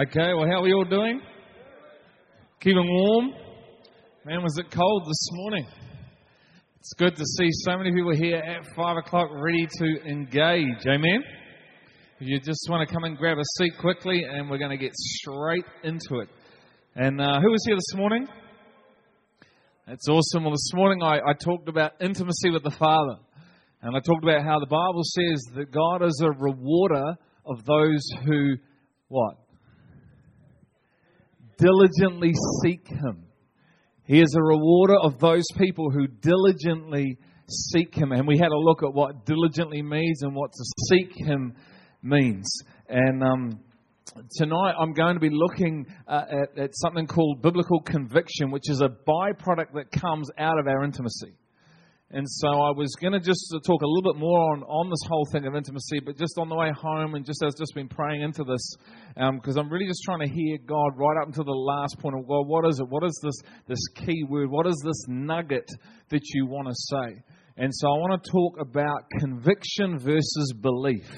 Okay, well, how are we all doing? Keeping warm? Man, was it cold this morning? It's good to see so many people here at 5 o'clock ready to engage. Amen? If you just want to come and grab a seat quickly, and we're going to get straight into it. And uh, who was here this morning? That's awesome. Well, this morning I, I talked about intimacy with the Father. And I talked about how the Bible says that God is a rewarder of those who, what? Diligently seek Him. He is a rewarder of those people who diligently seek Him. And we had a look at what diligently means and what to seek Him means. And um, tonight I'm going to be looking uh, at, at something called biblical conviction, which is a byproduct that comes out of our intimacy. And so I was going to just talk a little bit more on, on this whole thing of intimacy, but just on the way home and just as just been praying into this, because um, I'm really just trying to hear God right up until the last point of God. What is it? What is this this key word? What is this nugget that you want to say? And so I want to talk about conviction versus belief.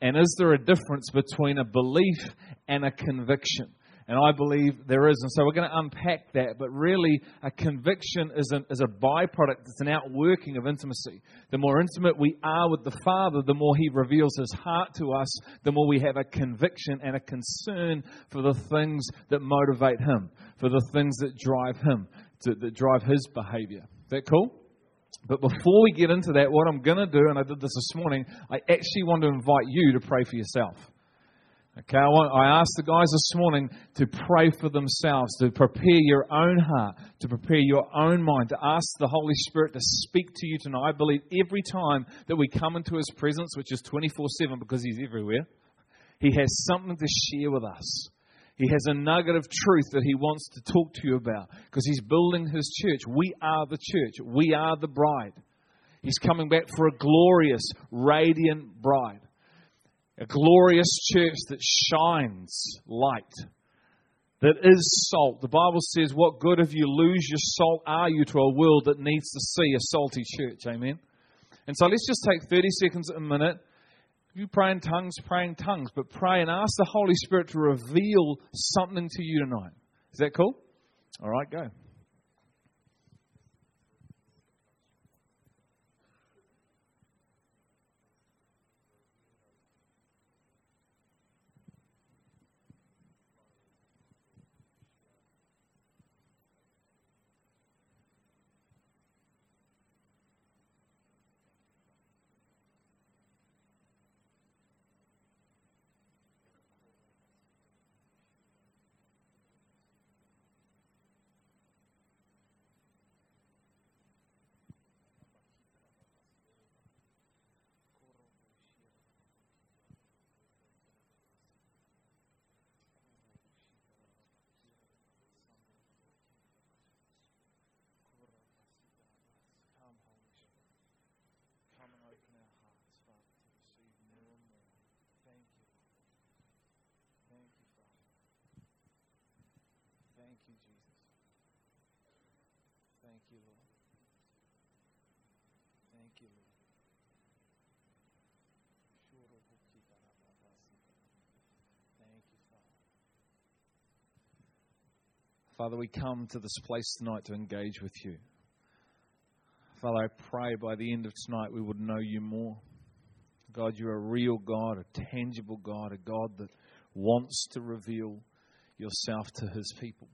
And is there a difference between a belief and a conviction? And I believe there is. And so we're going to unpack that. But really, a conviction is, an, is a byproduct, it's an outworking of intimacy. The more intimate we are with the Father, the more He reveals His heart to us, the more we have a conviction and a concern for the things that motivate Him, for the things that drive Him, to, that drive His behavior. Is that cool? But before we get into that, what I'm going to do, and I did this this morning, I actually want to invite you to pray for yourself. Okay, I, want, I asked the guys this morning to pray for themselves, to prepare your own heart, to prepare your own mind, to ask the Holy Spirit to speak to you tonight. I believe every time that we come into His presence, which is 24 7 because He's everywhere, He has something to share with us. He has a nugget of truth that He wants to talk to you about because He's building His church. We are the church, we are the bride. He's coming back for a glorious, radiant bride a glorious church that shines light, that is salt. The Bible says, What good if you lose your salt are you to a world that needs to see a salty church? Amen. And so let's just take 30 seconds, a minute. You pray in tongues, pray in tongues, but pray and ask the Holy Spirit to reveal something to you tonight. Is that cool? All right, go. Thank you, Lord. Thank you, Lord. Thank you, Father. Father, we come to this place tonight to engage with you. Father, I pray by the end of tonight we would know you more. God, you're a real God, a tangible God, a God that wants to reveal yourself to his people.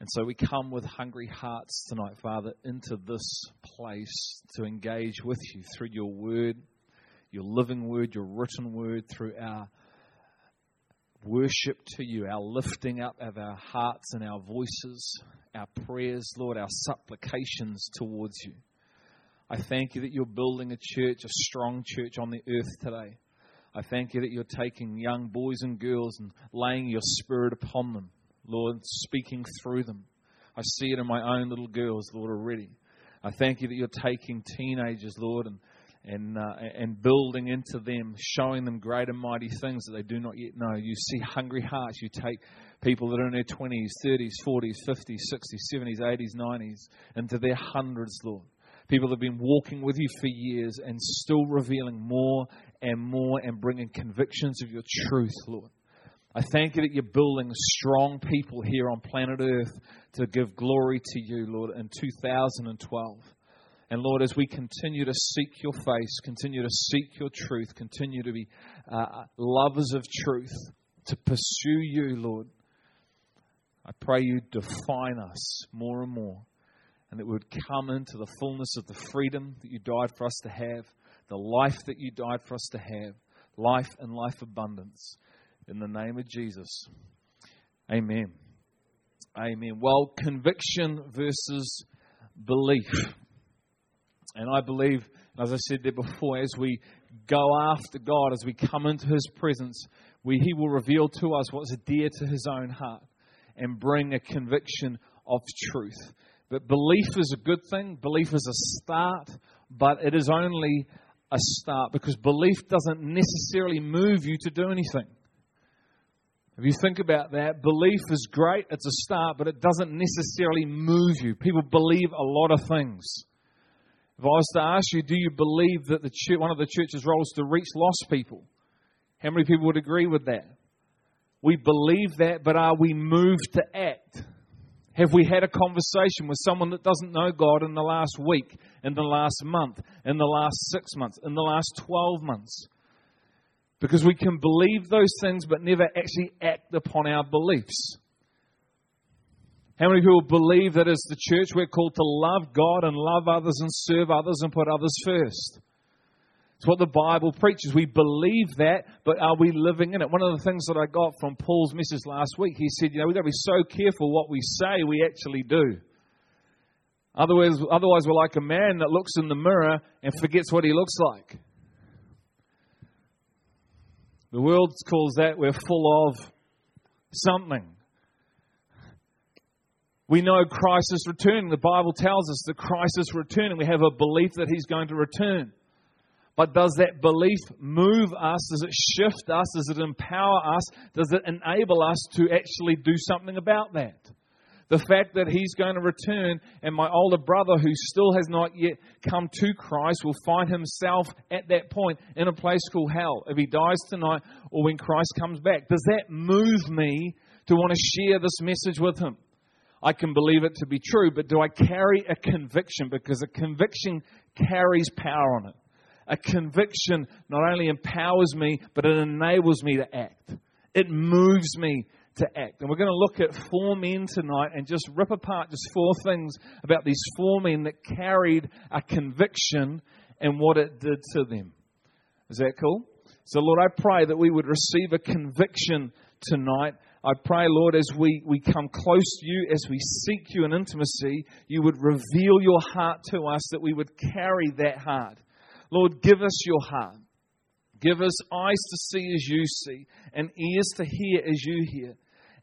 And so we come with hungry hearts tonight, Father, into this place to engage with you through your word, your living word, your written word, through our worship to you, our lifting up of our hearts and our voices, our prayers, Lord, our supplications towards you. I thank you that you're building a church, a strong church on the earth today. I thank you that you're taking young boys and girls and laying your spirit upon them Lord, speaking through them. I see it in my own little girls, Lord, already. I thank you that you're taking teenagers, Lord, and and uh, and building into them, showing them great and mighty things that they do not yet know. You see hungry hearts. You take people that are in their 20s, 30s, 40s, 50s, 60s, 70s, 80s, 90s, into their hundreds, Lord. People have been walking with you for years and still revealing more and more and bringing convictions of your truth, Lord. I thank you that you're building strong people here on planet Earth to give glory to you, Lord, in 2012. And Lord, as we continue to seek your face, continue to seek your truth, continue to be uh, lovers of truth, to pursue you, Lord, I pray you define us more and more and that we would come into the fullness of the freedom that you died for us to have, the life that you died for us to have, life and life abundance. In the name of Jesus. Amen. Amen. Well, conviction versus belief. And I believe, as I said there before, as we go after God, as we come into His presence, we, He will reveal to us what's dear to His own heart and bring a conviction of truth. But belief is a good thing, belief is a start, but it is only a start because belief doesn't necessarily move you to do anything. If you think about that, belief is great, it's a start, but it doesn't necessarily move you. People believe a lot of things. If I was to ask you, do you believe that the church, one of the church's roles is to reach lost people? How many people would agree with that? We believe that, but are we moved to act? Have we had a conversation with someone that doesn't know God in the last week, in the last month, in the last six months, in the last 12 months? Because we can believe those things but never actually act upon our beliefs. How many people believe that as the church we're called to love God and love others and serve others and put others first? It's what the Bible preaches. We believe that, but are we living in it? One of the things that I got from Paul's message last week, he said, you know, we've got to be so careful what we say we actually do. Otherwise, otherwise, we're like a man that looks in the mirror and forgets what he looks like. The world calls that we're full of something. We know Christ is returning. The Bible tells us that Christ is returning. We have a belief that he's going to return. But does that belief move us? Does it shift us? Does it empower us? Does it enable us to actually do something about that? The fact that he's going to return and my older brother, who still has not yet come to Christ, will find himself at that point in a place called hell if he dies tonight or when Christ comes back. Does that move me to want to share this message with him? I can believe it to be true, but do I carry a conviction? Because a conviction carries power on it. A conviction not only empowers me, but it enables me to act. It moves me to act. And we're going to look at four men tonight and just rip apart just four things about these four men that carried a conviction and what it did to them. Is that cool? So, Lord, I pray that we would receive a conviction tonight. I pray, Lord, as we, we come close to you, as we seek you in intimacy, you would reveal your heart to us, that we would carry that heart. Lord, give us your heart. Give us eyes to see as you see, and ears to hear as you hear.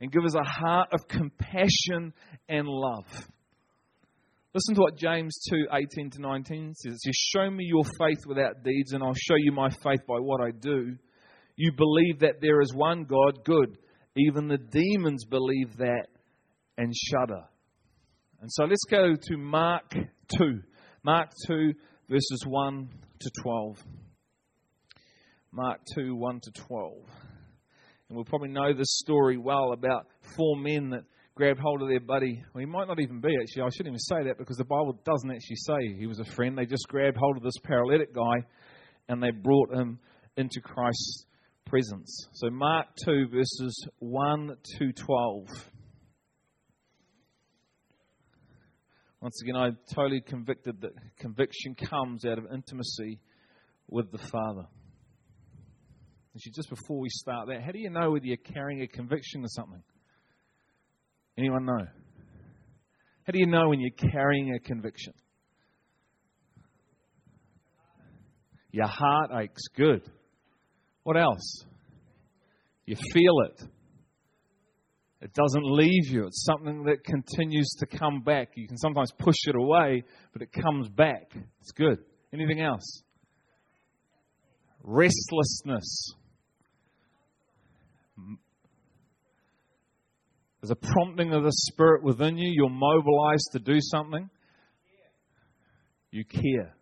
And give us a heart of compassion and love. Listen to what James 2 18 to 19 says. It says, Show me your faith without deeds, and I'll show you my faith by what I do. You believe that there is one God, good. Even the demons believe that and shudder. And so let's go to Mark 2. Mark 2, verses 1 to 12. Mark 2 1 to 12. And we'll probably know this story well about four men that grabbed hold of their buddy. Well, he might not even be, actually. I shouldn't even say that because the Bible doesn't actually say he was a friend. They just grabbed hold of this paralytic guy and they brought him into Christ's presence. So, Mark 2, verses 1 to 12. Once again, I'm totally convicted that conviction comes out of intimacy with the Father. Just before we start that, how do you know whether you're carrying a conviction or something? Anyone know? How do you know when you're carrying a conviction? Your heart aches. Good. What else? You feel it. It doesn't leave you. It's something that continues to come back. You can sometimes push it away, but it comes back. It's good. Anything else? Restlessness. There's a prompting of the Spirit within you. You're mobilized to do something. You care.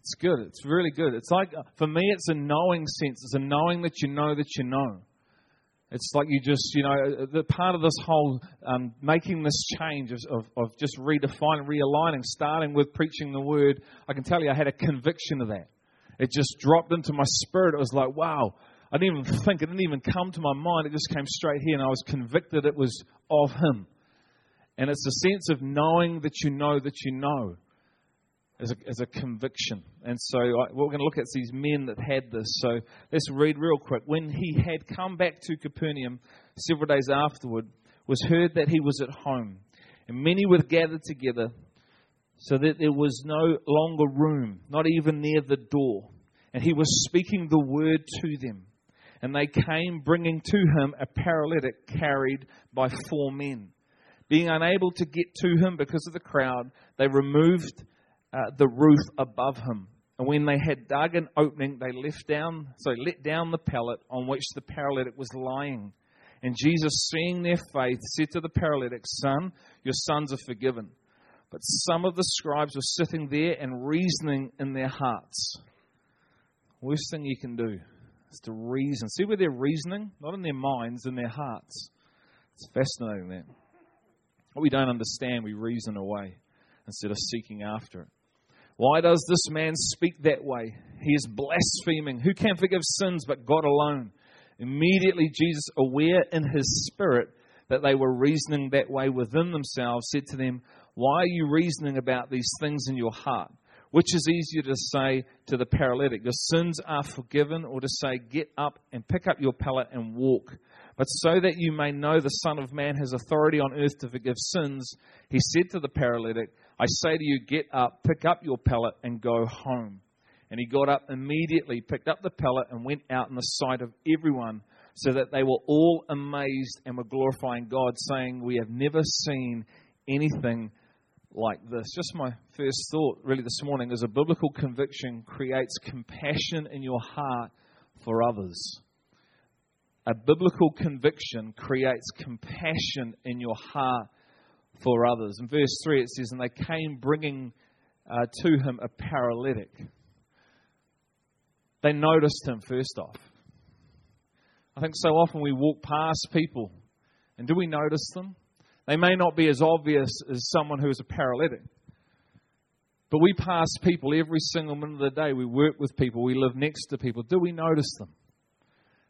It's good. It's really good. It's like, for me, it's a knowing sense. It's a knowing that you know that you know. It's like you just, you know, the part of this whole um, making this change of, of, of just redefining, realigning, starting with preaching the word. I can tell you, I had a conviction of that. It just dropped into my spirit. It was like, wow, I didn't even think, it didn't even come to my mind. It just came straight here, and I was convicted it was of Him. And it's a sense of knowing that you know that you know as a, as a conviction. And so I, we're going to look at these men that had this. So let's read real quick. When he had come back to Capernaum several days afterward, was heard that he was at home, and many were gathered together, so that there was no longer room, not even near the door. And he was speaking the word to them. And they came bringing to him a paralytic carried by four men. Being unable to get to him because of the crowd, they removed uh, the roof above him. And when they had dug an opening, they left down, so let down the pallet on which the paralytic was lying. And Jesus, seeing their faith, said to the paralytic, Son, your sons are forgiven. But some of the scribes were sitting there and reasoning in their hearts. Worst thing you can do is to reason. See where they're reasoning? Not in their minds, in their hearts. It's fascinating that. What we don't understand, we reason away instead of seeking after it. Why does this man speak that way? He is blaspheming. Who can forgive sins but God alone? Immediately, Jesus, aware in his spirit that they were reasoning that way within themselves, said to them, Why are you reasoning about these things in your heart? Which is easier to say to the paralytic, Your sins are forgiven, or to say, Get up and pick up your pallet and walk? But so that you may know the Son of Man has authority on earth to forgive sins, he said to the paralytic, I say to you, get up, pick up your pallet, and go home. And he got up immediately, picked up the pallet, and went out in the sight of everyone, so that they were all amazed and were glorifying God, saying, We have never seen anything like this. Just my first thought, really, this morning is a biblical conviction creates compassion in your heart for others. A biblical conviction creates compassion in your heart for others. In verse 3, it says, And they came bringing uh, to him a paralytic. They noticed him first off. I think so often we walk past people, and do we notice them? They may not be as obvious as someone who is a paralytic. But we pass people every single minute of the day. We work with people. We live next to people. Do we notice them?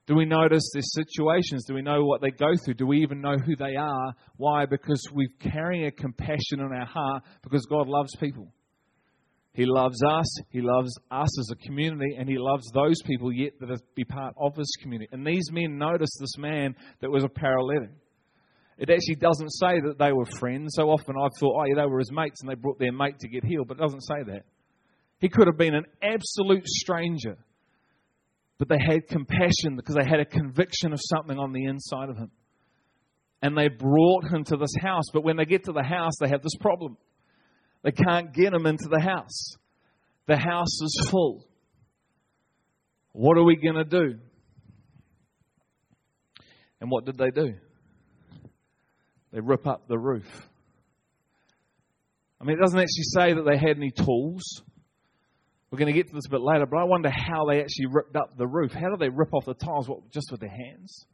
Do we notice their situations? Do we know what they go through? Do we even know who they are? Why? Because we're carrying a compassion in our heart because God loves people. He loves us. He loves us as a community, and He loves those people yet that be part of His community. And these men noticed this man that was a paralytic. It actually doesn't say that they were friends. So often I've thought, oh, yeah, they were his mates and they brought their mate to get healed, but it doesn't say that. He could have been an absolute stranger but they had compassion because they had a conviction of something on the inside of him. And they brought him to this house. But when they get to the house, they have this problem. They can't get him into the house. The house is full. What are we going to do? And what did they do? They rip up the roof. I mean, it doesn't actually say that they had any tools. We're going to get to this a bit later, but I wonder how they actually ripped up the roof. How did they rip off the tiles? What, just with their hands?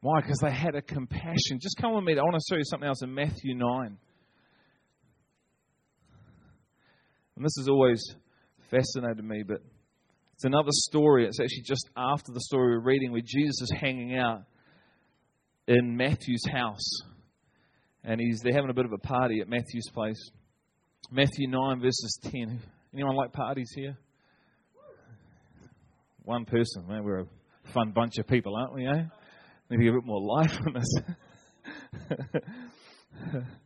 Why? Because they had a compassion. Just come with me. I want to show you something else in Matthew 9. And this has always fascinated me, but it's another story. It's actually just after the story we're reading where Jesus is hanging out in Matthew's house. And he's they're having a bit of a party at Matthew's place. Matthew 9, verses 10. Anyone like parties here? One person, man. We're a fun bunch of people, aren't we, eh? Maybe a bit more life in us.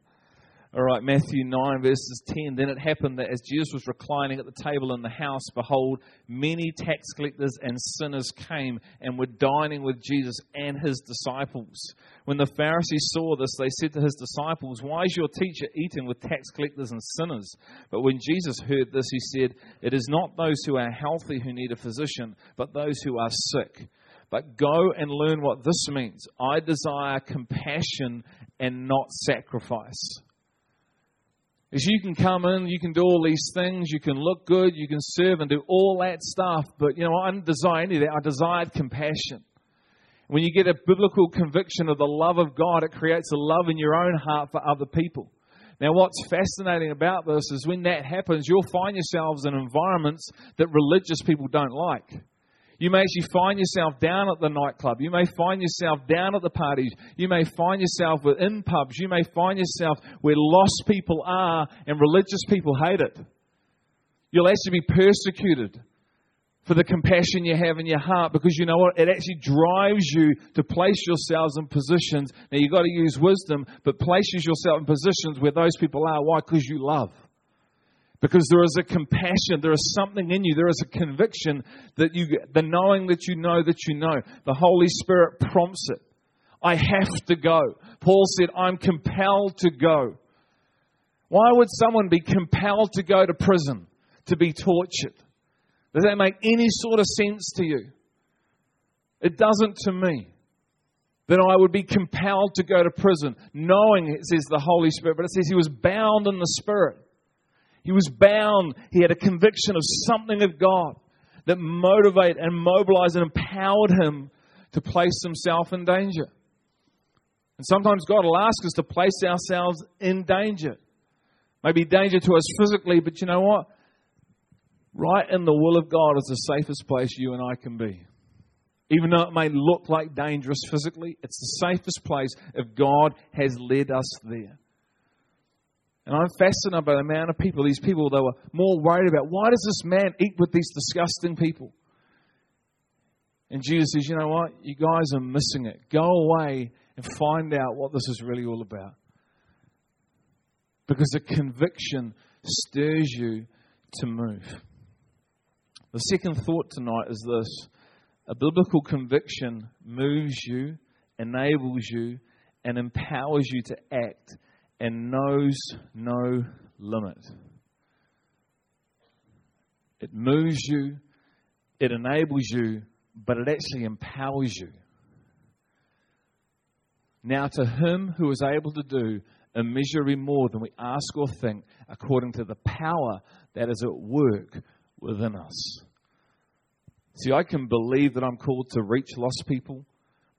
All right, Matthew 9, verses 10. Then it happened that as Jesus was reclining at the table in the house, behold, many tax collectors and sinners came and were dining with Jesus and his disciples. When the Pharisees saw this, they said to his disciples, Why is your teacher eating with tax collectors and sinners? But when Jesus heard this, he said, It is not those who are healthy who need a physician, but those who are sick. But go and learn what this means. I desire compassion and not sacrifice is you can come in, you can do all these things, you can look good, you can serve and do all that stuff, but you know, I didn't desire any of that. I desired compassion. When you get a biblical conviction of the love of God, it creates a love in your own heart for other people. Now, what's fascinating about this is when that happens, you'll find yourselves in environments that religious people don't like. You may actually find yourself down at the nightclub. You may find yourself down at the parties. You may find yourself in pubs. You may find yourself where lost people are and religious people hate it. You'll actually be persecuted for the compassion you have in your heart because you know what? It actually drives you to place yourselves in positions. Now you've got to use wisdom, but places yourself in positions where those people are. Why? Because you love. Because there is a compassion, there is something in you, there is a conviction that you, the knowing that you know that you know. The Holy Spirit prompts it. I have to go. Paul said, I'm compelled to go. Why would someone be compelled to go to prison to be tortured? Does that make any sort of sense to you? It doesn't to me. That I would be compelled to go to prison, knowing, it says the Holy Spirit, but it says he was bound in the Spirit. He was bound. He had a conviction of something of God that motivated and mobilized and empowered him to place himself in danger. And sometimes God will ask us to place ourselves in danger. Maybe danger to us physically, but you know what? Right in the will of God is the safest place you and I can be. Even though it may look like dangerous physically, it's the safest place if God has led us there. And I'm fascinated by the amount of people, these people, they were more worried about why does this man eat with these disgusting people? And Jesus says, you know what? You guys are missing it. Go away and find out what this is really all about. Because the conviction stirs you to move. The second thought tonight is this a biblical conviction moves you, enables you, and empowers you to act and knows no limit. It moves you, it enables you, but it actually empowers you. Now, to him who is able to do immeasurably more than we ask or think, according to the power that is at work within us. See, I can believe that I'm called to reach lost people,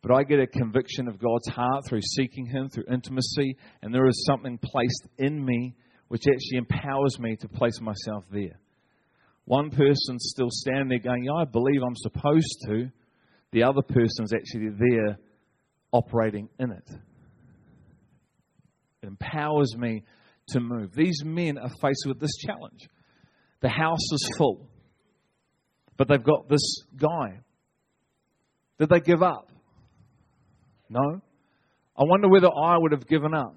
but I get a conviction of God's heart through seeking Him, through intimacy, and there is something placed in me which actually empowers me to place myself there. One person's still standing there going, Yeah, I believe I'm supposed to. The other person's actually there operating in it. It empowers me to move. These men are faced with this challenge. The house is full. But they've got this guy. Did they give up? No. I wonder whether I would have given up.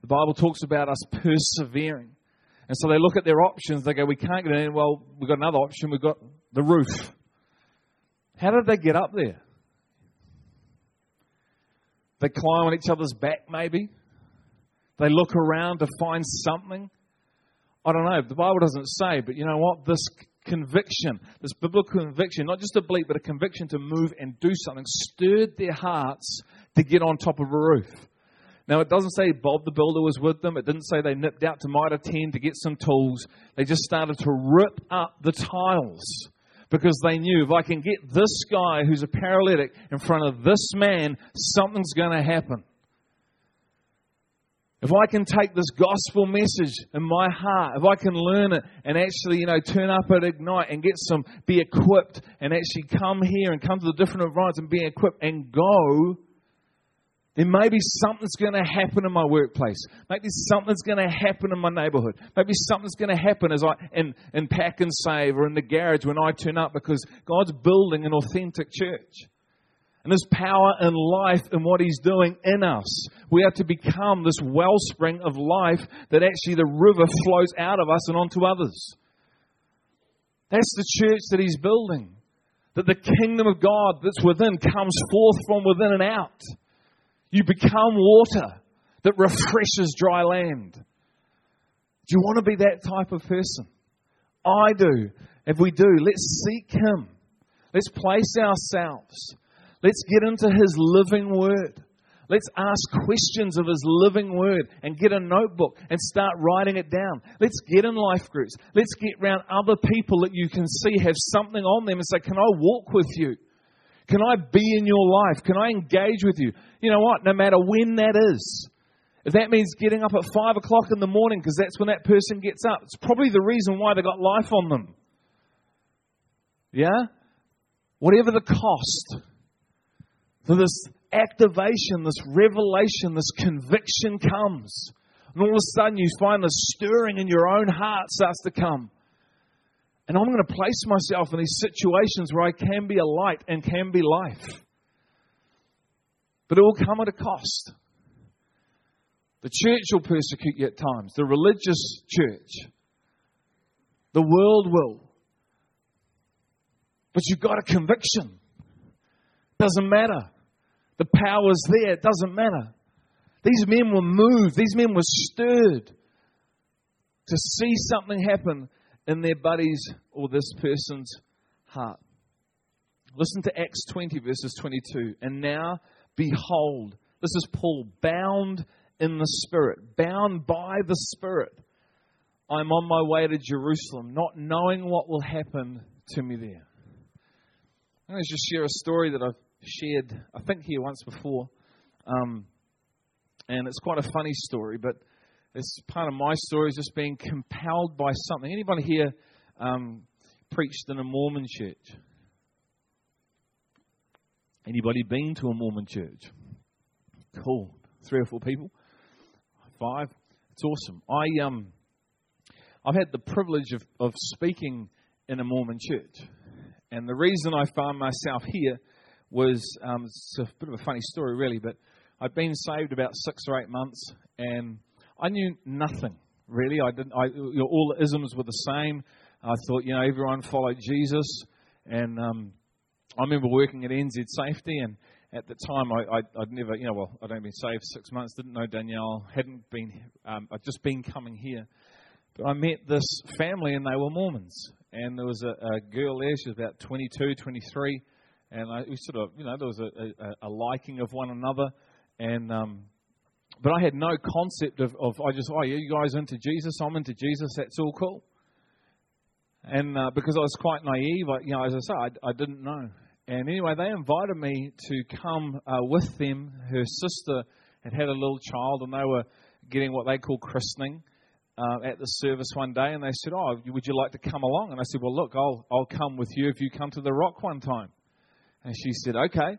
The Bible talks about us persevering. And so they look at their options. They go, We can't get in. Well, we've got another option. We've got the roof. How did they get up there? They climb on each other's back, maybe. They look around to find something. I don't know. The Bible doesn't say, but you know what? This conviction, this biblical conviction, not just a belief, but a conviction to move and do something, stirred their hearts to get on top of a roof. Now, it doesn't say Bob the builder was with them. It didn't say they nipped out to Mitre 10 to get some tools. They just started to rip up the tiles because they knew if I can get this guy who's a paralytic in front of this man, something's going to happen. If I can take this gospel message in my heart, if I can learn it and actually, you know, turn up at Ignite and get some, be equipped and actually come here and come to the different environments and be equipped and go, then maybe something's going to happen in my workplace. Maybe something's going to happen in my neighborhood. Maybe something's going to happen as I in, in save or in the garage when I turn up because God's building an authentic church. And His power and life in what He's doing in us. We are to become this wellspring of life that actually the river flows out of us and onto others. That's the church that He's building. That the kingdom of God that's within comes forth from within and out. You become water that refreshes dry land. Do you want to be that type of person? I do. If we do, let's seek Him. Let's place ourselves Let's get into His living word. Let's ask questions of His living word and get a notebook and start writing it down. Let's get in life groups. Let's get around other people that you can see have something on them and say, Can I walk with you? Can I be in your life? Can I engage with you? You know what? No matter when that is. If that means getting up at five o'clock in the morning because that's when that person gets up, it's probably the reason why they got life on them. Yeah? Whatever the cost for this activation, this revelation, this conviction comes. And all of a sudden you find this stirring in your own heart starts to come. And I'm going to place myself in these situations where I can be a light and can be life. But it will come at a cost. The church will persecute you at times, the religious church. The world will. But you've got a conviction. Doesn't matter. The power's there. It doesn't matter. These men were moved. These men were stirred to see something happen in their buddy's or this person's heart. Listen to Acts 20, verses 22. And now, behold, this is Paul bound in the Spirit, bound by the Spirit. I'm on my way to Jerusalem, not knowing what will happen to me there. I'm going to just share a story that I've shared, I think, here once before. Um, and it's quite a funny story, but it's part of my story is just being compelled by something. Anybody here um, preached in a Mormon church? Anybody been to a Mormon church? Cool. Three or four people. Five. It's awesome. I um, I've had the privilege of, of speaking in a Mormon church, and the reason I found myself here was um, it's a bit of a funny story, really, but I'd been saved about six or eight months, and I knew nothing really. I didn't. I, you know, all the isms were the same. I thought, you know, everyone followed Jesus, and um, I remember working at NZ Safety, and at the time, I, I, would never, you know, well, I'd only been saved six months, didn't know Danielle, hadn't been, um, I'd just been coming here. But I met this family, and they were Mormons. And there was a, a girl there, she was about 22, 23, and I, we sort of, you know, there was a, a, a liking of one another. And um, but I had no concept of, of I just, oh, you guys into Jesus? I'm into Jesus. That's all cool. And uh, because I was quite naive, I, you know, as I said, I, I didn't know. And anyway, they invited me to come uh, with them. Her sister had had a little child, and they were getting what they call christening uh, at the service one day. And they said, "Oh, would you like to come along?" And I said, "Well, look, I'll I'll come with you if you come to the rock one time." And she said, "Okay."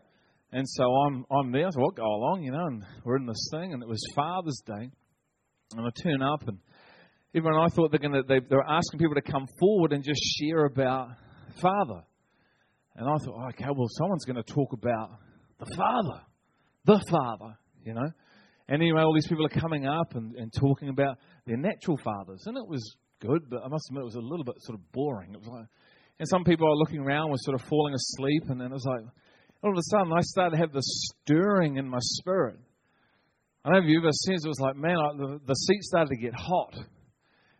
And so I'm I'm there. So I'll go along, you know, and we're in this thing, and it was Father's Day, and I turn up, and everyone I thought they're going to they, they're asking people to come forward and just share about Father, and I thought, okay, well, someone's going to talk about the Father, the Father, you know. And anyway, all these people are coming up and, and talking about their natural fathers, and it was good, but I must admit it was a little bit sort of boring. It was like, and some people are looking around were sort of falling asleep, and then it was like all of a sudden I started to have this stirring in my spirit. I don't know if you've ever sensed it it was like, man, I, the, the seat started to get hot.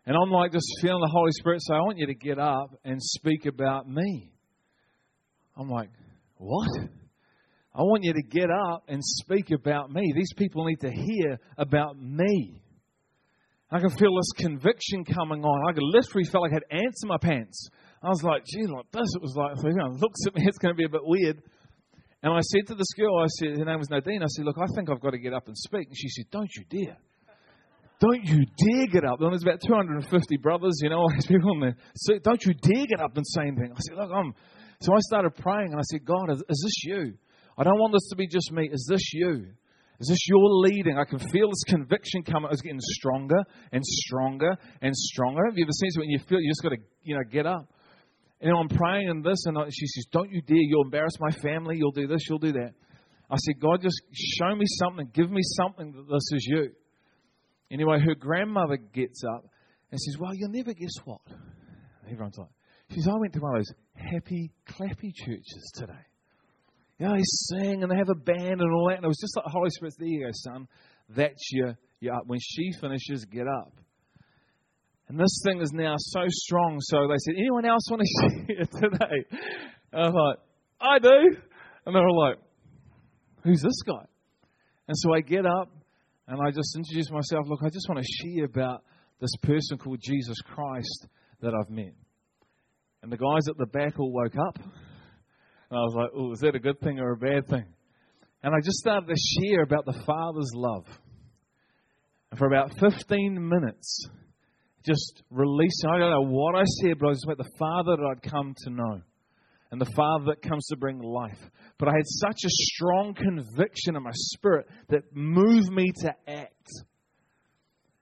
And I'm like just feeling the Holy Spirit say, I want you to get up and speak about me. I'm like, what? I want you to get up and speak about me. These people need to hear about me. I can feel this conviction coming on. I literally felt like I had ants in my pants. I was like, gee, like this. It was like, know, looks at me, it's going to be a bit weird. And I said to this girl, I said, her name was Nadine, I said, look, I think I've got to get up and speak. And she said, don't you dare. Don't you dare get up. And there's about 250 brothers, you know, all these people there. So don't you dare get up and say anything. I said, look, I'm. So I started praying and I said, God, is, is this you? I don't want this to be just me. Is this you? Is this your leading? I can feel this conviction coming. It's getting stronger and stronger and stronger. Have you ever seen it when you feel you just got to, you know, get up? And I'm praying and this, and she says, Don't you dare, you'll embarrass my family, you'll do this, you'll do that. I said, God, just show me something, give me something that this is you. Anyway, her grandmother gets up and says, Well, you'll never guess what. Everyone's like, She says, I went to one of those happy, clappy churches today. You know, they sing and they have a band and all that. And it was just like the Holy Spirit, there you go, son. That's your, your up. When she finishes, get up. And this thing is now so strong. So they said, anyone else want to share today? And I thought, I do. And they were like, who's this guy? And so I get up and I just introduce myself. Look, I just want to share about this person called Jesus Christ that I've met. And the guys at the back all woke up. And I was like, oh, is that a good thing or a bad thing? And I just started to share about the Father's love. And for about 15 minutes, just releasing, I don't know what I said, but I was about the Father that I'd come to know. And the Father that comes to bring life. But I had such a strong conviction in my spirit that moved me to act.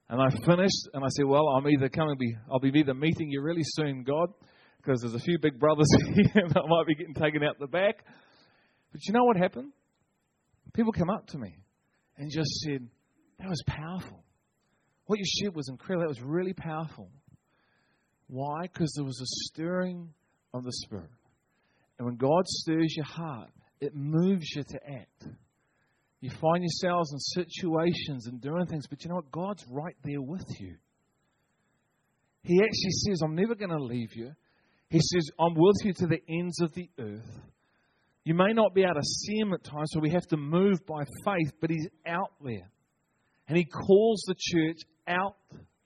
And I finished, and I said, "Well, I'm either coming, be, I'll be either meeting you really soon, God, because there's a few big brothers here that might be getting taken out the back." But you know what happened? People came up to me and just said, "That was powerful. What you shared was incredible. That was really powerful." Why? Because there was a stirring of the Spirit. And when God stirs your heart, it moves you to act. You find yourselves in situations and doing things, but you know what? God's right there with you. He actually says, I'm never going to leave you. He says, I'm with you to the ends of the earth. You may not be able to see him at times, so we have to move by faith, but he's out there. And he calls the church out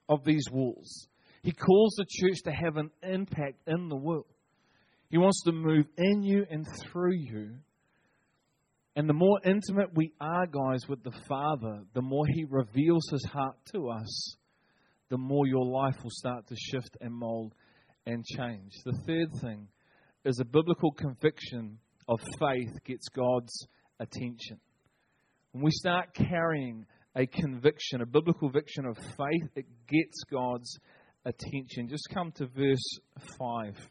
of these walls. He calls the church to have an impact in the world. He wants to move in you and through you and the more intimate we are, guys, with the Father, the more He reveals His heart to us, the more your life will start to shift and mold and change. The third thing is a biblical conviction of faith gets God's attention. When we start carrying a conviction, a biblical conviction of faith, it gets God's attention. Just come to verse 5.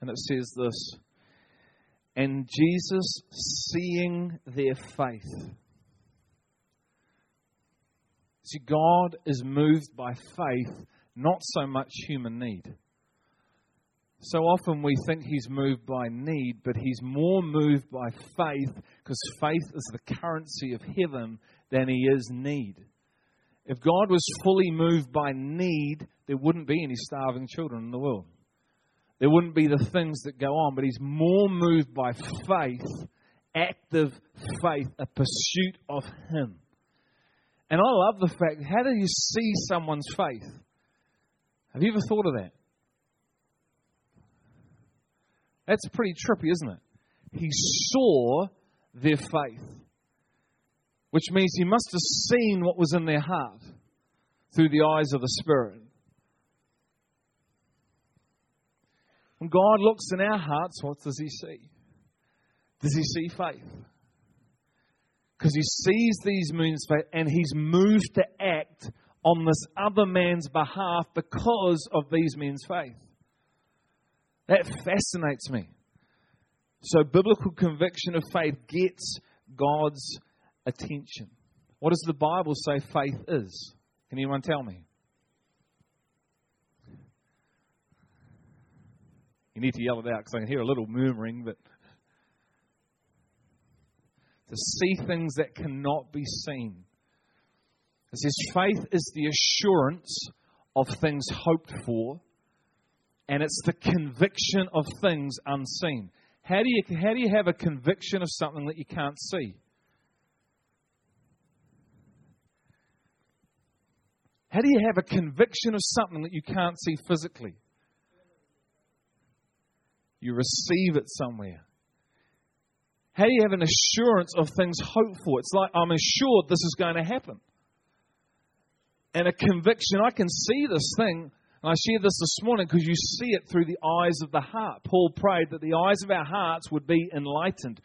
And it says this. And Jesus, seeing their faith. See, God is moved by faith, not so much human need. So often we think he's moved by need, but he's more moved by faith because faith is the currency of heaven than he is need. If God was fully moved by need, there wouldn't be any starving children in the world there wouldn't be the things that go on, but he's more moved by faith, active faith, a pursuit of him. And I love the fact, how do you see someone's faith? Have you ever thought of that? That's pretty trippy, isn't it? He saw their faith, which means he must have seen what was in their heart through the eyes of the Spirit. When God looks in our hearts, what does He see? Does He see faith? Because He sees these moons faith and He's moved to act on this other man's behalf because of these men's faith. That fascinates me. So, biblical conviction of faith gets God's attention. What does the Bible say faith is? Can anyone tell me? You need to yell it out because I can hear a little murmuring, but to see things that cannot be seen. It says faith is the assurance of things hoped for, and it's the conviction of things unseen. How do you, how do you have a conviction of something that you can't see? How do you have a conviction of something that you can't see physically? You receive it somewhere. How do you have an assurance of things hoped for? It's like I'm assured this is going to happen. And a conviction, I can see this thing. And I share this this morning because you see it through the eyes of the heart. Paul prayed that the eyes of our hearts would be enlightened.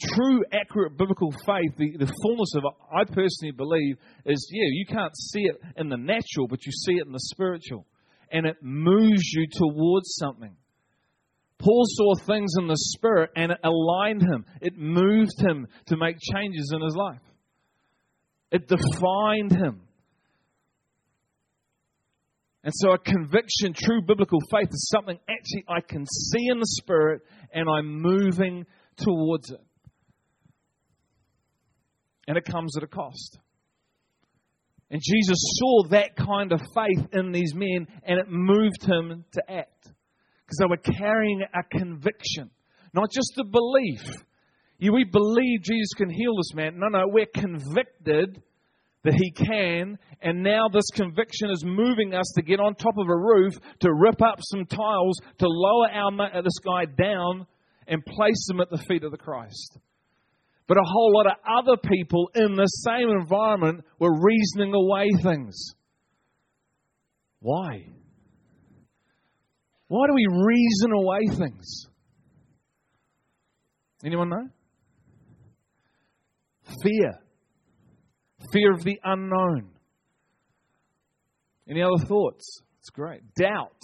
True, accurate biblical faith, the, the fullness of it, I personally believe, is yeah, you can't see it in the natural, but you see it in the spiritual. And it moves you towards something. Paul saw things in the Spirit and it aligned him. It moved him to make changes in his life. It defined him. And so, a conviction, true biblical faith, is something actually I can see in the Spirit and I'm moving towards it. And it comes at a cost. And Jesus saw that kind of faith in these men and it moved him to act because they were carrying a conviction, not just a belief. You, we believe Jesus can heal this man. No, no, we're convicted that he can, and now this conviction is moving us to get on top of a roof, to rip up some tiles, to lower our, uh, this guy down and place him at the feet of the Christ. But a whole lot of other people in the same environment were reasoning away things. Why? Why do we reason away things? Anyone know? Fear. Fear of the unknown. Any other thoughts? It's great. Doubt.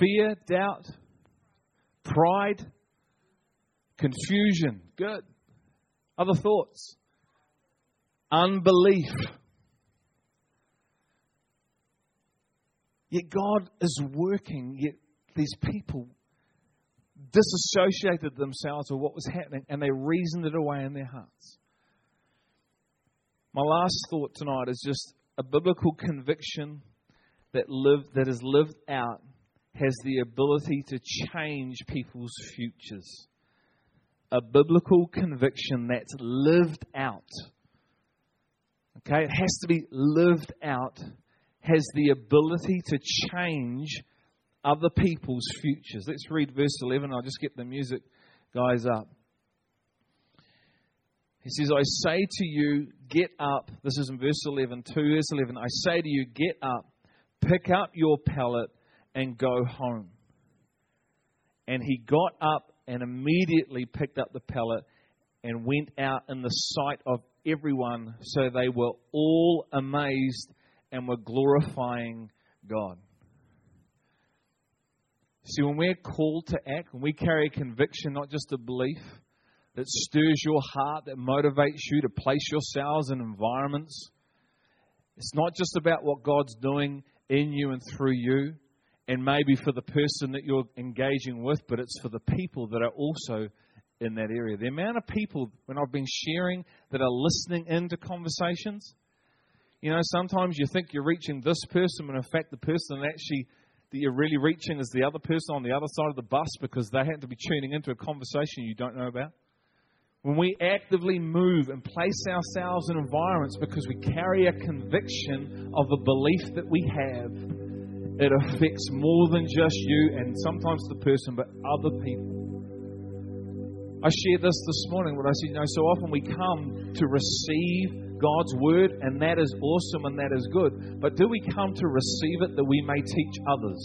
Fear, doubt, pride, confusion. Good. Other thoughts? Unbelief. Yet God is working, yet these people disassociated themselves with what was happening and they reasoned it away in their hearts. My last thought tonight is just a biblical conviction that lived that is lived out has the ability to change people's futures. A biblical conviction that's lived out. Okay, it has to be lived out, has the ability to change other people's futures. Let's read verse 11. I'll just get the music guys up. He says, I say to you, get up. This is in verse 11, 2 verse 11. I say to you, get up, pick up your pallet, and go home. And he got up and immediately picked up the pallet and went out in the sight of everyone. So they were all amazed and were glorifying God. See, when we're called to act, when we carry conviction, not just a belief, that stirs your heart, that motivates you to place yourselves in environments. It's not just about what God's doing in you and through you, and maybe for the person that you're engaging with, but it's for the people that are also in that area. The amount of people, when I've been sharing, that are listening into conversations, you know, sometimes you think you're reaching this person, but in fact, the person actually that you're really reaching is the other person on the other side of the bus because they happen to be tuning into a conversation you don't know about. When we actively move and place ourselves in environments because we carry a conviction of a belief that we have, it affects more than just you and sometimes the person, but other people. I shared this this morning, when I said, you know, so often we come to receive God's word, and that is awesome and that is good. But do we come to receive it that we may teach others?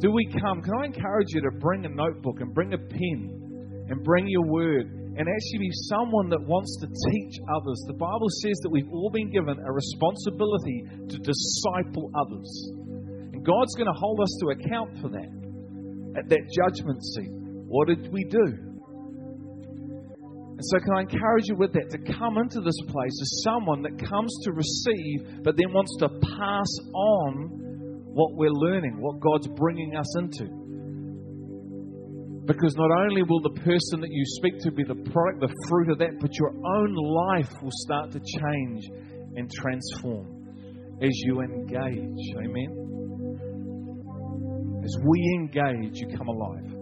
Do we come? Can I encourage you to bring a notebook and bring a pen and bring your word and actually be someone that wants to teach others. The Bible says that we've all been given a responsibility to disciple others. And God's going to hold us to account for that at that judgment seat. What did we do? And so, can I encourage you with that to come into this place as someone that comes to receive, but then wants to pass on what we're learning, what God's bringing us into? Because not only will the person that you speak to be the product, the fruit of that, but your own life will start to change and transform as you engage. Amen. As we engage, you come alive.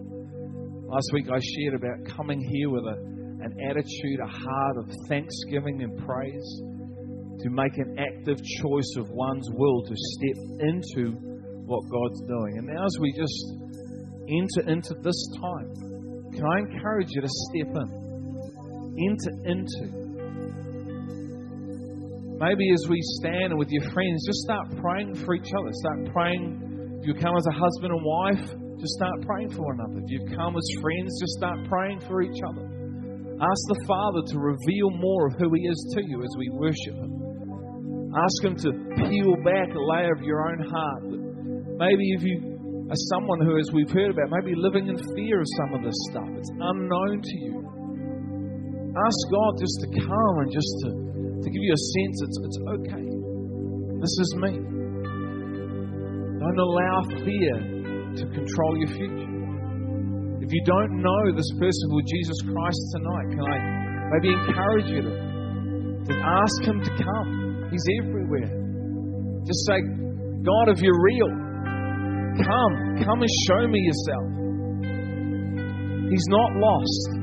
Last week I shared about coming here with a, an attitude, a heart of thanksgiving and praise, to make an active choice of one's will to step into what God's doing. And now, as we just enter into this time, can I encourage you to step in? Enter into. Maybe as we stand with your friends, just start praying for each other. Start praying. If you come as a husband and wife, just start praying for one another. If you've come as friends, just start praying for each other. Ask the Father to reveal more of who He is to you as we worship Him. Ask Him to peel back a layer of your own heart. Maybe if you as someone who, as we've heard about, maybe living in fear of some of this stuff. It's unknown to you. Ask God just to come and just to, to give you a sense it's, it's okay. This is me. Don't allow fear to control your future. If you don't know this person called Jesus Christ tonight, can I maybe encourage you to, to ask Him to come? He's everywhere. Just say, God, if you're real, Come, come and show me yourself. He's not lost.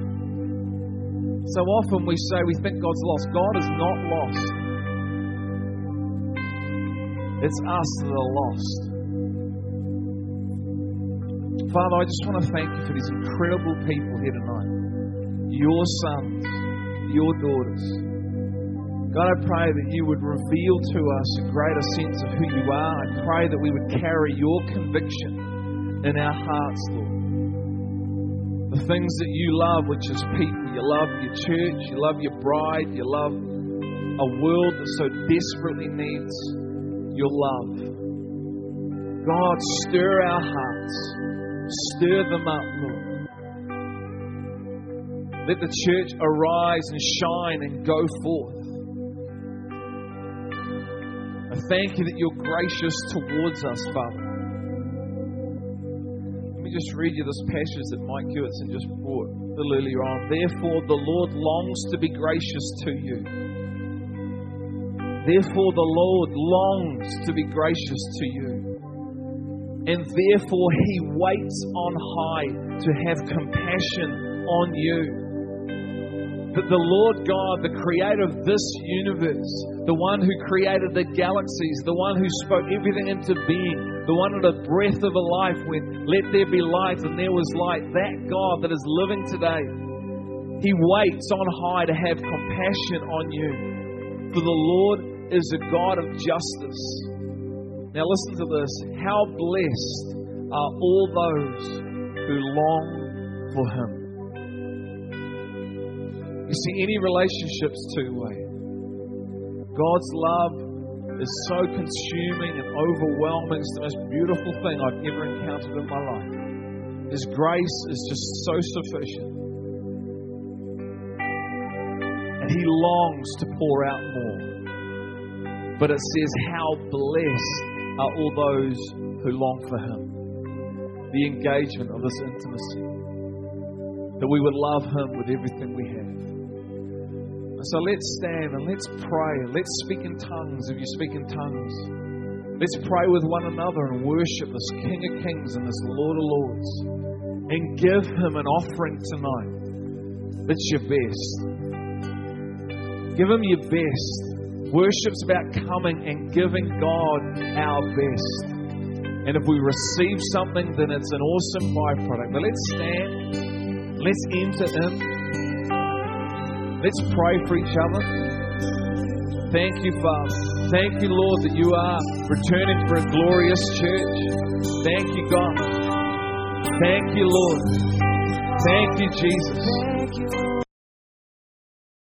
So often we say we think God's lost. God is not lost. It's us that are lost. Father, I just want to thank you for these incredible people here tonight. Your sons, your daughters. God, I pray that you would reveal to us a greater sense of who you are. I pray that we would carry your conviction in our hearts, Lord. The things that you love, which is people. You love your church, you love your bride, you love a world that so desperately needs your love. God, stir our hearts, stir them up, Lord. Let the church arise and shine and go forth. I thank you that you're gracious towards us, Father. Let me just read you this passage that Mike Hewitson just brought a little earlier on. Therefore, the Lord longs to be gracious to you. Therefore, the Lord longs to be gracious to you. And therefore, He waits on high to have compassion on you that the Lord God, the creator of this universe, the one who created the galaxies, the one who spoke everything into being, the one with a breath of a life when let there be light and there was light, that God that is living today, He waits on high to have compassion on you. For the Lord is a God of justice. Now listen to this. How blessed are all those who long for Him. You see, any relationship's two way. God's love is so consuming and overwhelming. It's the most beautiful thing I've ever encountered in my life. His grace is just so sufficient. And He longs to pour out more. But it says, How blessed are all those who long for Him. The engagement of this intimacy. That we would love Him with everything we have. So let's stand and let's pray. Let's speak in tongues if you speak in tongues. Let's pray with one another and worship this King of Kings and this Lord of Lords. And give Him an offering tonight. It's your best. Give Him your best. Worship's about coming and giving God our best. And if we receive something, then it's an awesome byproduct. But let's stand. Let's enter in. Let's pray for each other. Thank you, Father. Thank you, Lord, that you are returning for a glorious church. Thank you, God. Thank you, Lord. Thank you, Jesus.